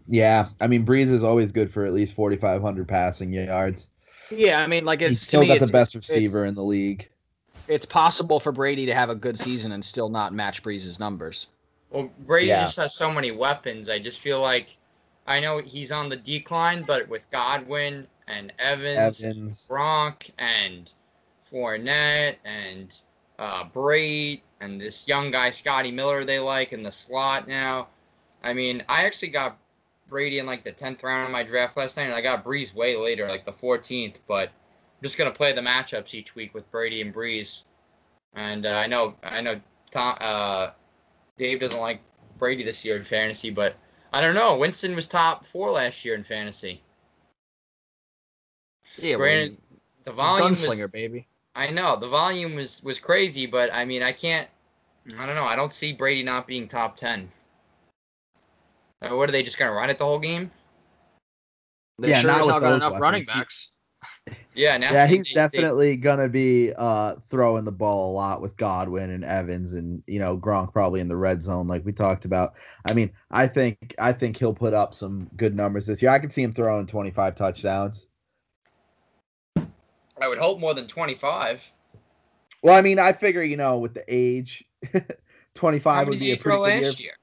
Yeah, I mean Brees is always good for at least forty five hundred passing yards. Yeah, I mean, like it's He's to still me, got the best receiver in the league. It's, possible for Brady to have a good season and still not match Brees's numbers. Well, Brady Yeah. just has so many weapons. I just feel like I know he's on the decline, but with Godwin and Evans, Evans, Gronk and Fournette and uh, Brate and this young guy Scotty Miller they like in the slot now. I mean, I actually got Brady in like the tenth round of my draft last night, and I got Brees way later, like the fourteenth. But I'm just gonna play the matchups each week with Brady and Brees, and uh, I know I know Tom, uh, Dave doesn't like Brady this year in fantasy, but I don't know. Winston was top four last year in fantasy. Yeah, Granted, the volume was baby. I know the volume was was crazy, but I mean I can't. I don't know. I don't see Brady not being top ten. What are they just gonna run it the whole game? They Yeah, sure not as with hell got those enough running weapons. He- backs. Yeah, now yeah, he's they- definitely gonna be uh throwing the ball a lot with Godwin and Evans and you know Gronk probably in the red zone like we talked about. I mean, I think I think he'll put up some good numbers this year. I can see him throwing 25 touchdowns. I would hope more than twenty five. Well, I mean, I figure you know with the age, [laughs] 25 would be a pretty good year. year?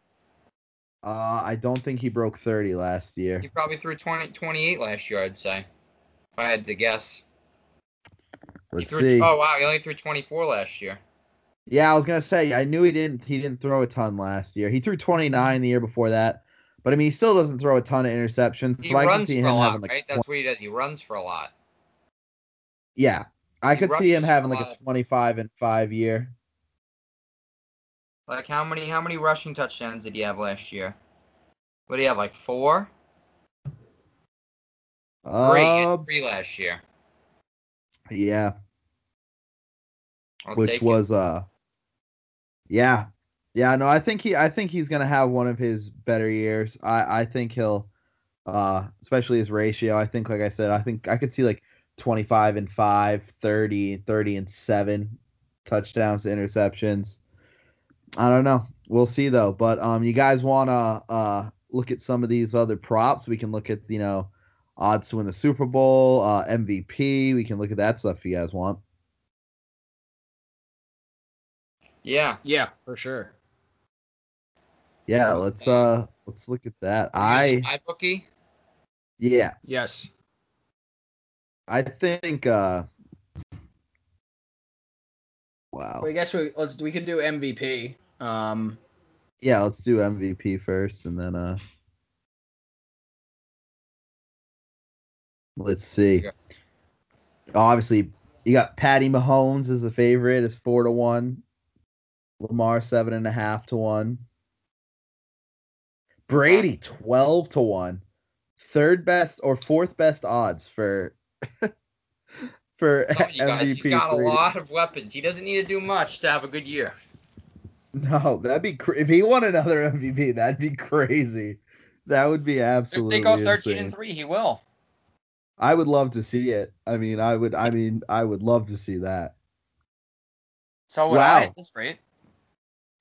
Uh, I don't think he broke 30 last year. He probably threw 20, 28 last year. I'd say, if I had to guess. Let's threw, see. Oh wow, he only threw twenty four last year. Yeah, I was gonna say I knew he didn't he didn't throw a ton last year. He threw 29 the year before that, but I mean he still doesn't throw a ton of interceptions. He so I can see for him a lot, having like right? 20 That's what he does. He runs for a lot. yeah. I He could see him having a like a 25 and five year. Like how many how many rushing touchdowns did he have last year? What do you have? Like four? Three. Uh, three last year. yeah, I'll which take it. was uh, yeah, yeah. No, I think he I think he's gonna have one of his better years. I I think he'll, uh, especially his ratio. I think like I said, I think I could see like 25 and 5, 30, 30 and 7 touchdowns to interceptions. I don't know. We'll see though. But um you guys want to uh look at some of these other props? We can look at, you know, odds to win the Super Bowl, uh MVP. We can look at that stuff if you guys want. Yeah. Yeah, for sure. Yeah, let's uh let's look at that. I I bookie. yeah, Yes. I think uh Wow. Well, I guess we let's we can do MVP. Um, Yeah, let's do MVP first and then uh let's see. Obviously, you got Patty Mahomes as the favorite, is four to one. Lamar seven and a half to one. Brady twelve to one. Third best or fourth best odds for [laughs] for you guys, MVP. he's got a lot of weapons. He doesn't need to do much to have a good year. No, that'd be cra- if he won another [laughs] MVP, that'd be crazy. That would be absolutely. If they go 13 insane. and 3, he will. I would love to see it. I mean, I would. I mean, I would love to see that. So would Wow. I at this rate.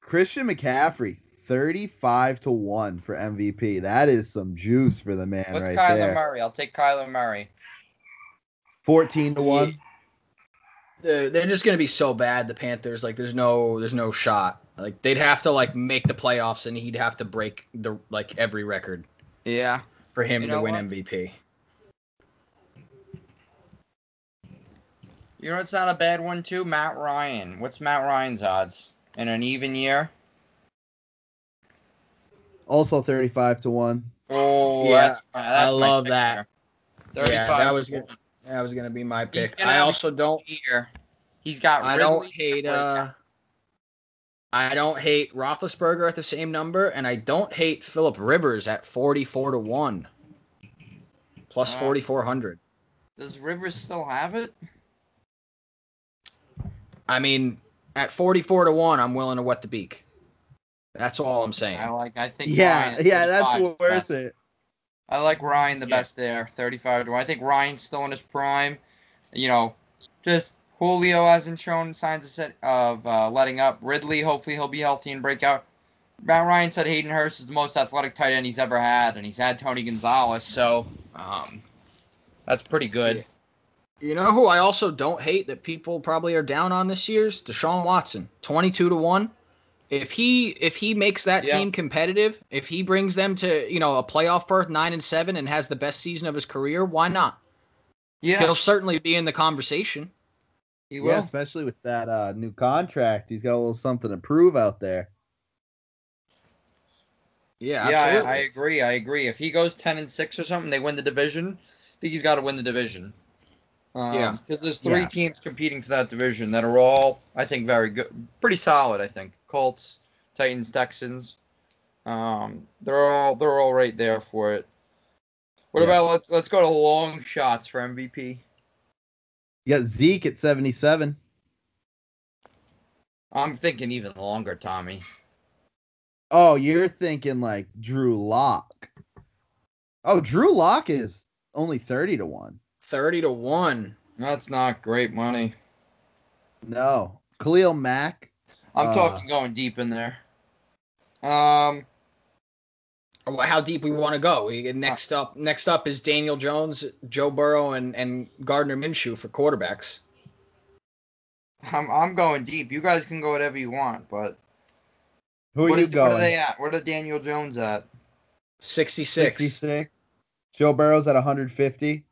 Christian McCaffrey, thirty-five to one for MVP. That is some juice for the man What's right Kyler there. Murray? I'll take Kyler Murray. Fourteen to one. they're they're just gonna be so bad. The Panthers, like, there's no there's no shot. Like, they'd have to like make the playoffs, and he'd have to break the like every record Yeah. for him You to win what? MVP. You know it's not a bad one too? Matt Ryan. What's Matt Ryan's odds in an even year? Also thirty-five to one. Oh, Yeah, that's, that's I love that. there. Yeah, 35 that was to That was gonna be my pick. I also don't. year. He's got. I Ridley don't hate. uh I don't hate Roethlisberger at the same number, and I don't hate Philip Rivers at forty-four to one, plus Wow. forty-four hundred. Does Rivers still have it? I mean, at forty-four to one, I'm willing to wet the beak. That's all I'm saying. I like. I think. Yeah, Ryan yeah, that's worth best. it. I like Ryan the Yeah. best there, 35 to 1. I think Ryan's still in his prime. You know, just Julio hasn't shown signs of, set, of uh, letting up. Ridley, hopefully he'll be healthy and break out. Matt Ryan said Hayden Hurst is the most athletic tight end he's ever had, and he's had Tony Gonzalez, so um, that's pretty good. You know who I also don't hate that people probably are down on this year's Deshaun Watson, twenty-two to one. If he if he makes that Yeah. team competitive, if he brings them to you know a playoff berth, nine and seven, and has the best season of his career, why not? Yeah, He'll certainly be in the conversation. he Yeah, will. especially with that uh, new contract. He's got a little something to prove out there. Yeah, Yeah. I, I agree. I agree. If he goes 10 and 6 or something, they win the division. I think he's got to win the division. Um, Yeah. Because there's three Yeah. teams competing for that division that are all, I think, very good. Pretty solid, I think. Colts, Titans, Texans. Um, they're all they're all right there for it. What Yeah. about let's let's go to long shots for MVP. You got Zeke at 77. I'm thinking even longer, Tommy. Oh, you're thinking like Drew Lock. Oh, Drew Lock is only 30 to 1. Thirty to one. That's not great money. No. Khalil Mack. I'm Uh, talking going deep in there. Um, Oh, How deep we want to go? We get next up. Next up is Daniel Jones, Joe Burrow, and and Gardner Minshew for quarterbacks. I'm I'm going deep. You guys can go whatever you want, but Who are what you is going? what are they at? What are Daniel Jones at? Sixty-six. 66. Joe Burrow's at 150.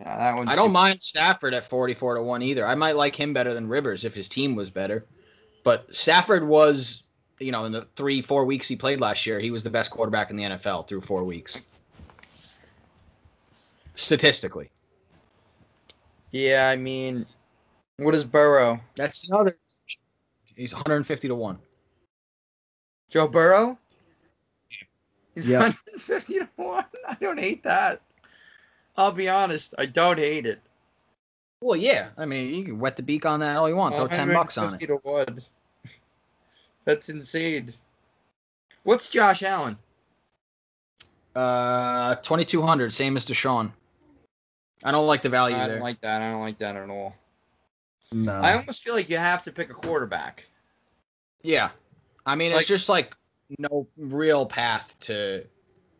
Yeah, that one's I don't too- mind Stafford at 44 to 1 either. I might like him better than Rivers if his team was better. But Stafford was, you know, in the three, four weeks he played last year, he was the best quarterback in the NFL through four weeks. Statistically. Yeah, I mean, what is Burrow? That's another. He's 150 to 1. Joe Burrow? He's Yeah. 150 to 1. [laughs] I don't hate that. I'll be honest, I don't hate it. Well, yeah. I mean, you can wet the beak on that all you want. Throw 10 bucks on it. to 1. [laughs] That's insane. What's Josh Allen? Uh, 2200, same as Deshaun. I don't like the value I don't like that. I don't like that at all. No. I almost feel like you have to pick a quarterback. Yeah. I mean, Like- it's just like no real path to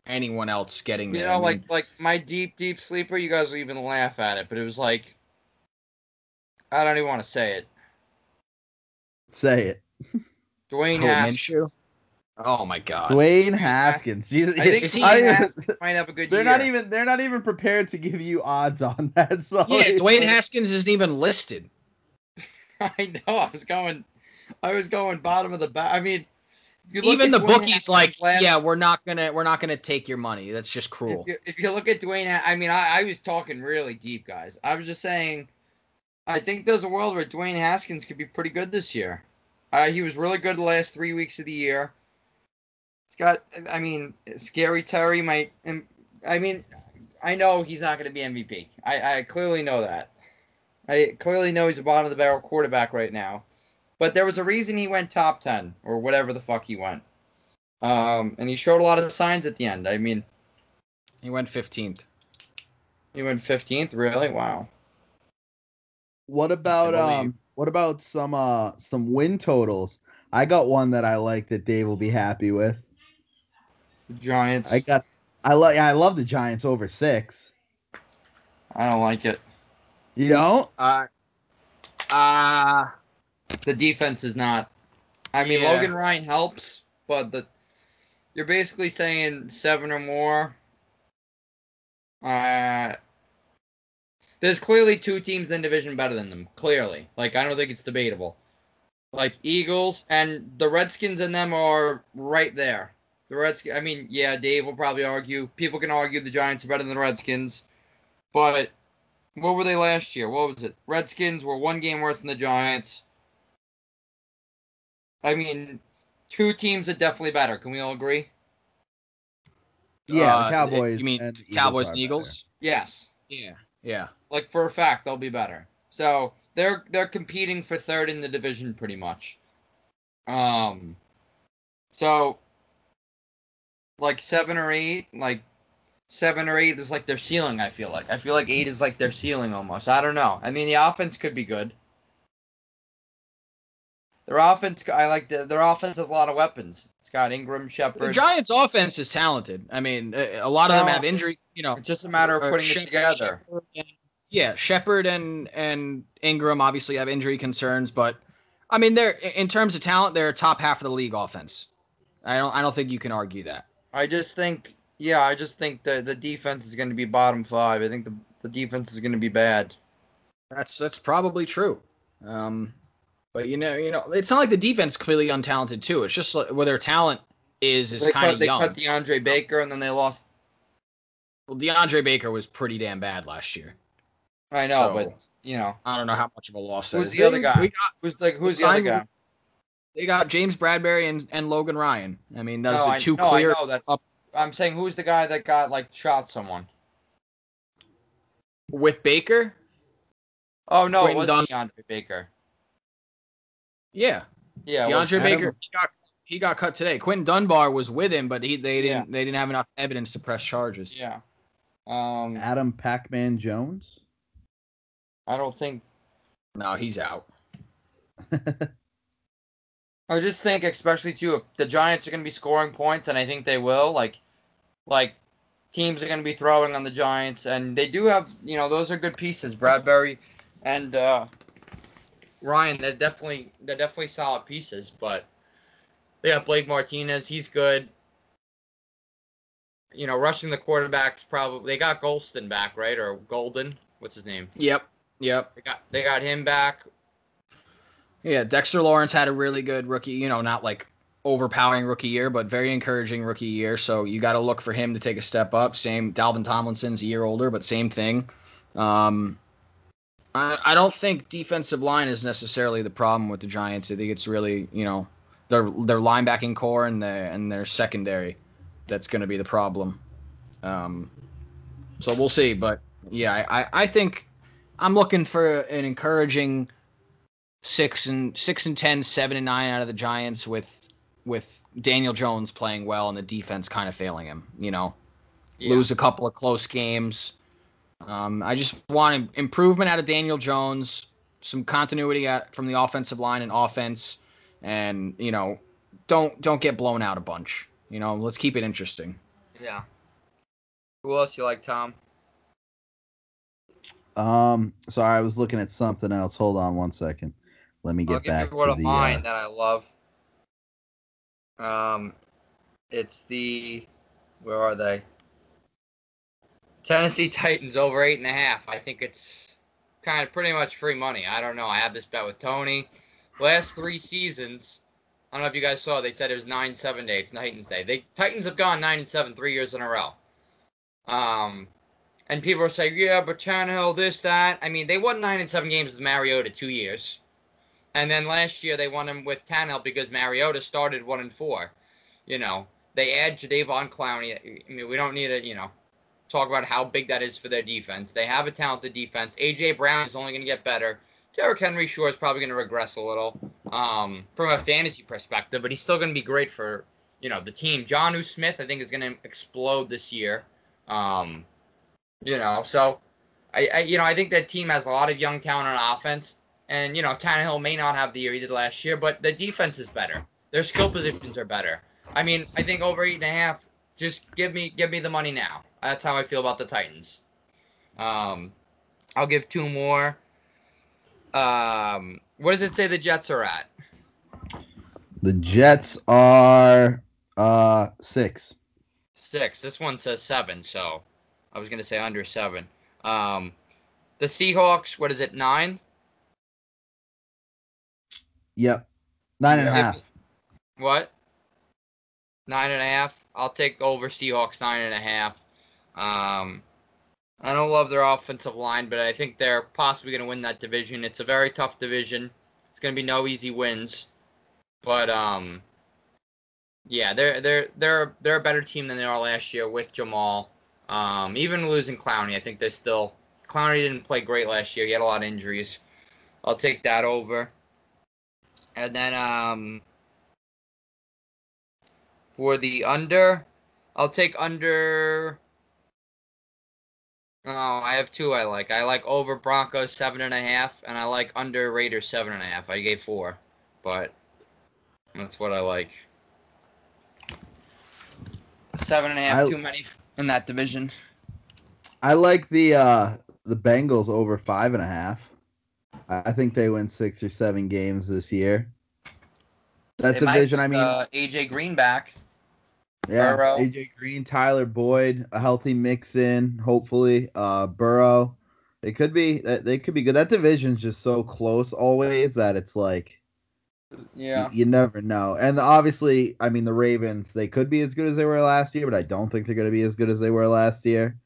anyone else getting there. You know, I mean, like like my deep deep sleeper. You guys will even laugh at it, but it was like I don't even want to say it. Say it. Dwayne oh, who, Haskins Oh my god. Dwayne Haskins. Jesus. I think Is he- I- Dwayne Haskins [laughs] might have a good they're year. not even they're not even prepared to give you odds on [laughs] that. So Yeah, Dwayne Haskins isn't even listed. [laughs] I know. I was going. I was going bottom of the back. I mean, if you look Even the Dwayne bookies Haskins like, last- yeah, we're not gonna we're not gonna take your money. That's just cruel. If you, if you look at Dwayne, I mean, I, I was talking really deep, guys. I was just saying, I think there's a world where Dwayne Haskins could be pretty good this year. Uh, he was really good the last three weeks of the year. He's got, I mean, Scary Terry might. I mean, I know he's not going to be MVP. I, I clearly know that. I clearly know he's a bottom of the barrel quarterback right now. But there was a reason he went top 10 or whatever the fuck he went. Um, and he showed a lot of signs at the end. I mean, He went 15th. he went 15th, really? Wow. What about um what about some uh some win totals? I got one that I like that Dave will be happy with. The Giants. I I, got I like I love the Giants over six. I don't like it. You don't? Uh uh The defense is not. I mean, Yeah. Logan Ryan helps, but the you're basically saying seven or more. Uh, there's clearly two teams in division better than them. Clearly, like I don't think it's debatable. Like Eagles and the Redskins and them are right there. The Redskins. I mean, yeah, Dave will probably argue. People can argue the Giants are better than the Redskins, but what were they last year? What was it? Redskins were one game worse than the Giants. I mean, two teams are definitely better. Can we all agree? Yeah, uh, the Cowboys. You mean and the Cowboys are and better. Eagles? Yes. Yeah. Yeah. Like for a fact, they'll be better. So they're they're competing for third in the division pretty much. Um, so like seven or eight, like seven or eight is like their ceiling. I feel like I feel like eight is like their ceiling almost. I don't know. I mean, the offense could be good. Their offense, I like the, their offense has a lot of weapons. It's got Engram, Shepard. The Giants' offense is talented. I mean, a lot of them have injury. You know, It's just a matter of putting Shep- it together. Shepard and- yeah, Shepard and and Engram obviously have injury concerns, but I mean, they're in terms of talent, they're top half of the league offense. I don't I don't think you can argue that. I just think, yeah, I just think the the defense is going to be bottom five. I think the the defense is going to be bad. That's that's probably true. Um, but you know, you know, it's not like the defense is completely untalented too. It's just like where their talent is is kind of they young. cut DeAndre Baker and then they lost. well, DeAndre Baker was pretty damn bad last year. I know, So- but you know, I don't know how much of a loss. that Who's the other guy? Got, who's like who's the other guy? they got James Bradberry and, and Logan Ryan. I mean, those no, are two no, clear. I know. Up. I'm saying who's the guy that got like shot someone? With Baker, Oh no, Quinton it was Dun- DeAndre Baker. Yeah, Yeah, it was- DeAndre Adam- Baker he got he got cut today. Quinton Dunbar was with him, but he they didn't they didn't have enough evidence to press charges. Yeah. Um, Adam Pac-Man Jones. I don't think. No, he's out. [laughs] I just think, especially too, if the Giants are going to be scoring points, and I think they will. Like, like teams are going to be throwing on the Giants, and they do have, you know, those are good pieces. Bradberry and uh, Ryan, they're definitely they're definitely solid pieces, but they got Blake Martinez. He's good. You know, rushing the quarterbacks probably they got Golston back, right? Or Golden, what's his name? Yep, yep. They got they got him back. Yeah, Dexter Lawrence had a really good rookie. You know, not like overpowering rookie year, but very encouraging rookie year. So you got to look for him to take a step up. Same, Dalvin Tomlinson's a year older, but same thing. Um, I, I don't think defensive line is necessarily the problem with the Giants. I think it's really you know their their linebacking corps and their and their secondary that's going to be the problem. Um, so we'll see, but yeah, I, I, I think I'm looking for an encouraging six and six and ten, seven and nine out of the Giants with with Daniel Jones playing well and the defense kind of failing him. You know, Yeah. lose a couple of close games. Um, I just want improvement out of Daniel Jones, some continuity out from the offensive line and offense, and you know, don't don't get blown out a bunch. You know, let's keep it interesting. Yeah. Who else you like, Tom? Um, sorry, I was looking at something else. Hold on one second. Let me I'll get back you one to of the. mine Uh, that I love. Um, it's the where are they? Tennessee Titans over eight and a half. I think it's kind of pretty much free money. I don't know. I have this bet with Tony. Last three seasons, I don't know if you guys saw. They said it was nine seven day. It's Titans Day. They Titans have gone nine and seven three years in a row. Um, and people are saying, yeah, but Tannehill, this, that. I mean, they won nine and seven games with Mariota two years. And then last year they won them with Tannehill because Mariota started one and four. You know, they add Jadeveon Clowney. I mean, we don't need to, you know, talk about how big that is for their defense. They have a talented defense. AJ Brown is only going to get better. Derrick Henry sure is probably going to regress a little um, from a fantasy perspective, but he's still going to be great for you know the team. Jonnu Smith I think is going to explode this year. Um, you know, so I, I you know I think that team has a lot of young talent on offense. And you know, Tannehill may not have the year he did last year, but the defense is better. Their skill positions are better. I mean, I think over eight and a half. Just give me give me the money now. That's how I feel about the Titans. Um, I'll give two more. Um, what does it say the Jets are at? the Jets are uh six. Six. This one says seven, so I was gonna say under seven. Um, the Seahawks. What is it? Nine. Yep, nine and a half. What? Nine and a half. I'll take over Seahawks nine and a half. Um, I don't love their offensive line, but I think they're possibly going to win that division. It's a very tough division. It's going to be no easy wins, but um, yeah, they're they're they're they're a better team than they are last year with Jamal. Um, even losing Clowney, I think they're still. Clowney didn't play great last year. He had a lot of injuries. I'll take that over. And then um, For the under, I'll take under. Oh, I have two I like. I like over Broncos seven and a half, and I like under Raiders seven and a half. I gave four, but that's what I like. Seven and a half I- too many in that division. I like the uh the Bengals over five and a half. I think they win six or seven games this year. That They division, I mean, uh, AJ Green back. Yeah, Burrow. AJ Green, Tyler Boyd, a healthy Mixon, hopefully. Uh, Burrow, they could be they could be good. That division's just so close always that it's like Yeah. y- you never know. And obviously, I mean, the Ravens, they could be as good as they were last year, but I don't think they're going to be as good as they were last year.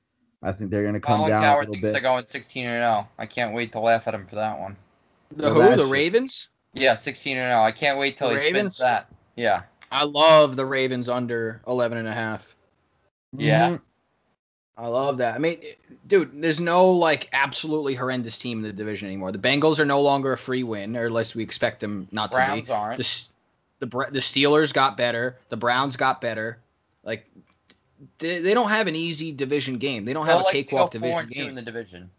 I think they're going to come Colin down a little thinks bit. they're going 16 and 0. I can't wait to laugh at him for that one. The Well, who? that's The Ravens? Yeah, 16 and 0. I can't wait till The he spins that. Yeah. I love the Ravens under 11 and a half. Yeah. Mhm. I love that. I mean, dude, there's no like absolutely horrendous team in the division anymore. The Bengals are no longer a free win, or at least we expect them not to Browns be. aren't. The the the Steelers got better. The Browns got better. Like they, they don't have an easy division game. They don't have a like cakewalk division 2 in the division.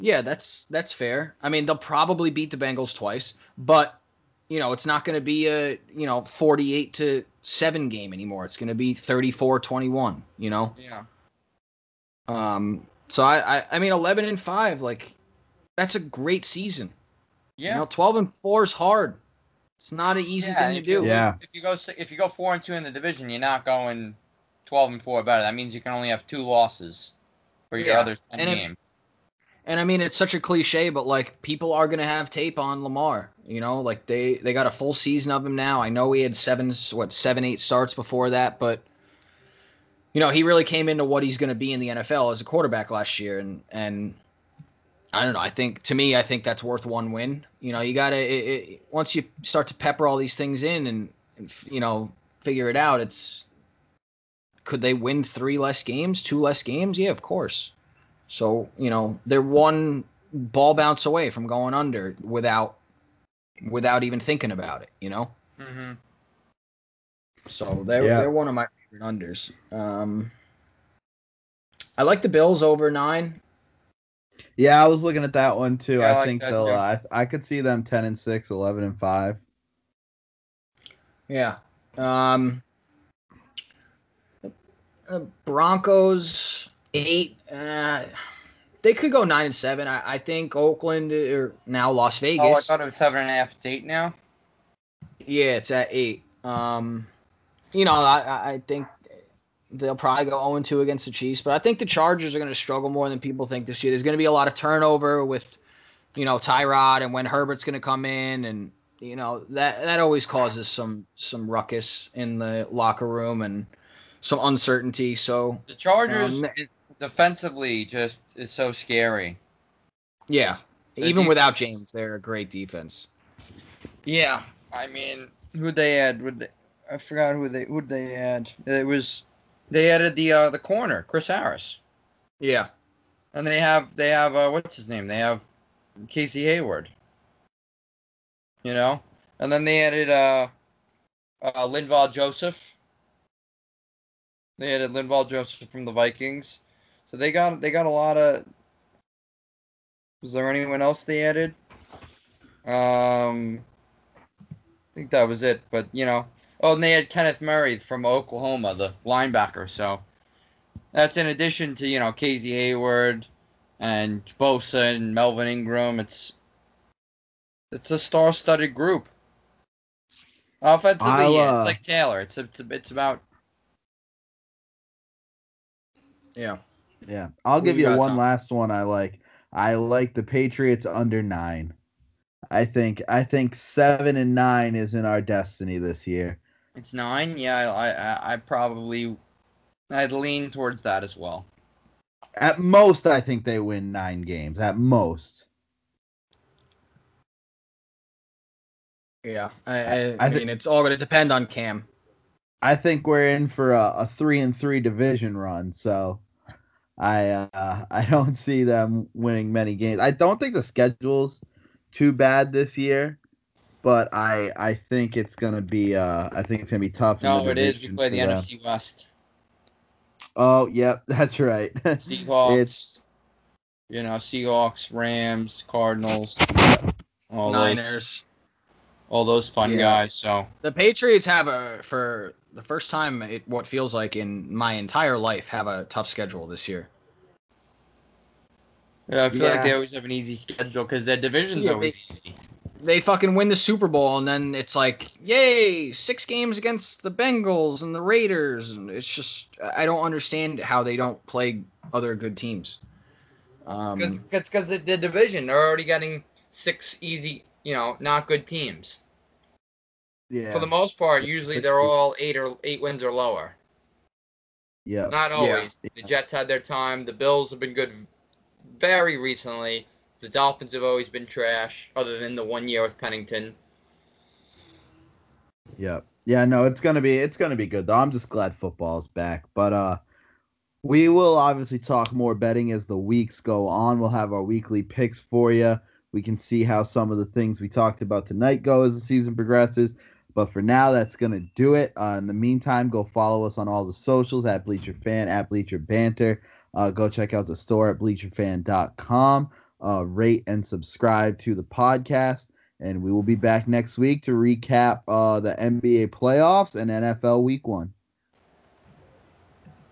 Yeah, that's that's fair. I mean, they'll probably beat the Bengals twice, but you know, it's not going to be a, you know, 48 to 7 game anymore. It's going to be 34-21, you know. Yeah. Um so I, I I mean 11 and 5 like that's a great season. Yeah. You know, 12 and 4 is hard. It's not an easy yeah, thing to if you do. Yeah. If you go if you go 4 and 2 in the division, you're not going 12 and 4 better. That means you can only have two losses for your Yeah, other 10 and if- games. And I mean, it's such a cliche, but like people are gonna have tape on Lamar. You know, like they they got a full season of him now. I know he had seven, what seven, eight starts before that, but you know he really came into what he's gonna be in the NFL as a quarterback last year, and and I don't know. I think to me, I think that's worth one win. You know, you gotta it, it, once you start to pepper all these things in and, and you know figure it out. It's could they win three less games, two less games? Yeah, of course. So, you know, they're one ball bounce away from going under without without even thinking about it, you know? Mm-hmm. So they're Yeah. they're one of my favorite unders. Um I like the Bills over nine. Yeah, I was looking at that one too. Yeah, I I like think that they'll. too. Uh, I I could see them ten and 6, 11 and five. Yeah. Um uh, Broncos eight. Uh, they could go nine and seven. I, I think Oakland or now Las Vegas. Oh, I thought it was seven and a half. It's eight now. Yeah, it's at eight. Um, you know, I, I- I think they'll probably go 0 2 against the Chiefs, but I think the Chargers are going to struggle more than people think this year. There's going to be a lot of turnover with, you know, Tyrod and when Herbert's going to come in, and you know that that always causes some some ruckus in the locker room and some uncertainty. So, The Chargers um, defensively just is so scary. yeah, The even without James, they're a great defense. Yeah, I mean, who they add? Would they? I forgot who they who they add. It was they added the uh the corner, Chris Harris, Yeah, and they have they have uh what's his name? They have Casey Hayward. You know, and then they added uh, uh Linval Joseph. They added Linval Joseph from the Vikings, so they got they got a lot of. Was there anyone else they added? Um, I think that was it. But you know, oh, and they had Kenneth Murray from Oklahoma, the linebacker. So that's in addition to you know Casey Hayward and Bosa and Melvin Ingram. It's it's a star-studded group. Offensively, I'll, yeah, uh, it's like Taylor. It's it's it's about yeah. Yeah, I'll give you you one Tom? last one. I like. I like the Patriots under nine. I think. I think seven and nine is in our destiny this year. it's nine. Yeah, I I, I probably I'd lean towards that as well. At most, I think they win nine games. At most. Yeah, I, I, I I thi- mean, it's all going to depend on Cam. I think we're in for a, a three and three division run. So, I uh, [laughs] I don't see them winning many games. I don't think the schedule's too bad this year. but I I think it's gonna be uh I think it's gonna be tough. in No, the it is. We play the them. NFC West. Oh, yep, [laughs] that's right. [laughs] Seahawks. It's- you know Seahawks, Rams, Cardinals, all those Niners. All those fun Yeah. guys. So The Patriots have a for the first time it what feels like in my entire life have a tough schedule this year. yeah, I feel like they always have an easy schedule because their division's Yeah, always they- easy. They fucking win the Super Bowl and then it's like, yay, six games against the Bengals and the Raiders and it's just I don't understand how they don't play other good teams. Um, Because because the, the division they're already getting six easy, you know, not good teams. yeah, For the most part, usually they're all eight or eight wins or lower. yeah, Not always. The Jets had their time. The Bills have been good very recently. The Dolphins have always been trash, other than the one year with Pennington. yeah, yeah. No, it's gonna be it's gonna be good though. I'm just glad football's back. But uh, we will obviously talk more betting as the weeks go on. We'll have our weekly picks for you. We can see how some of the things we talked about tonight go as the season progresses. But for now, that's gonna do it. Uh, in the meantime, go follow us on all the socials at Bleacher Fan at Bleacher Banter. Uh, go check out the store at bleacherfan.com. Uh, rate and subscribe to the podcast. And we will be back next week to recap uh, the NBA playoffs and NFL week one.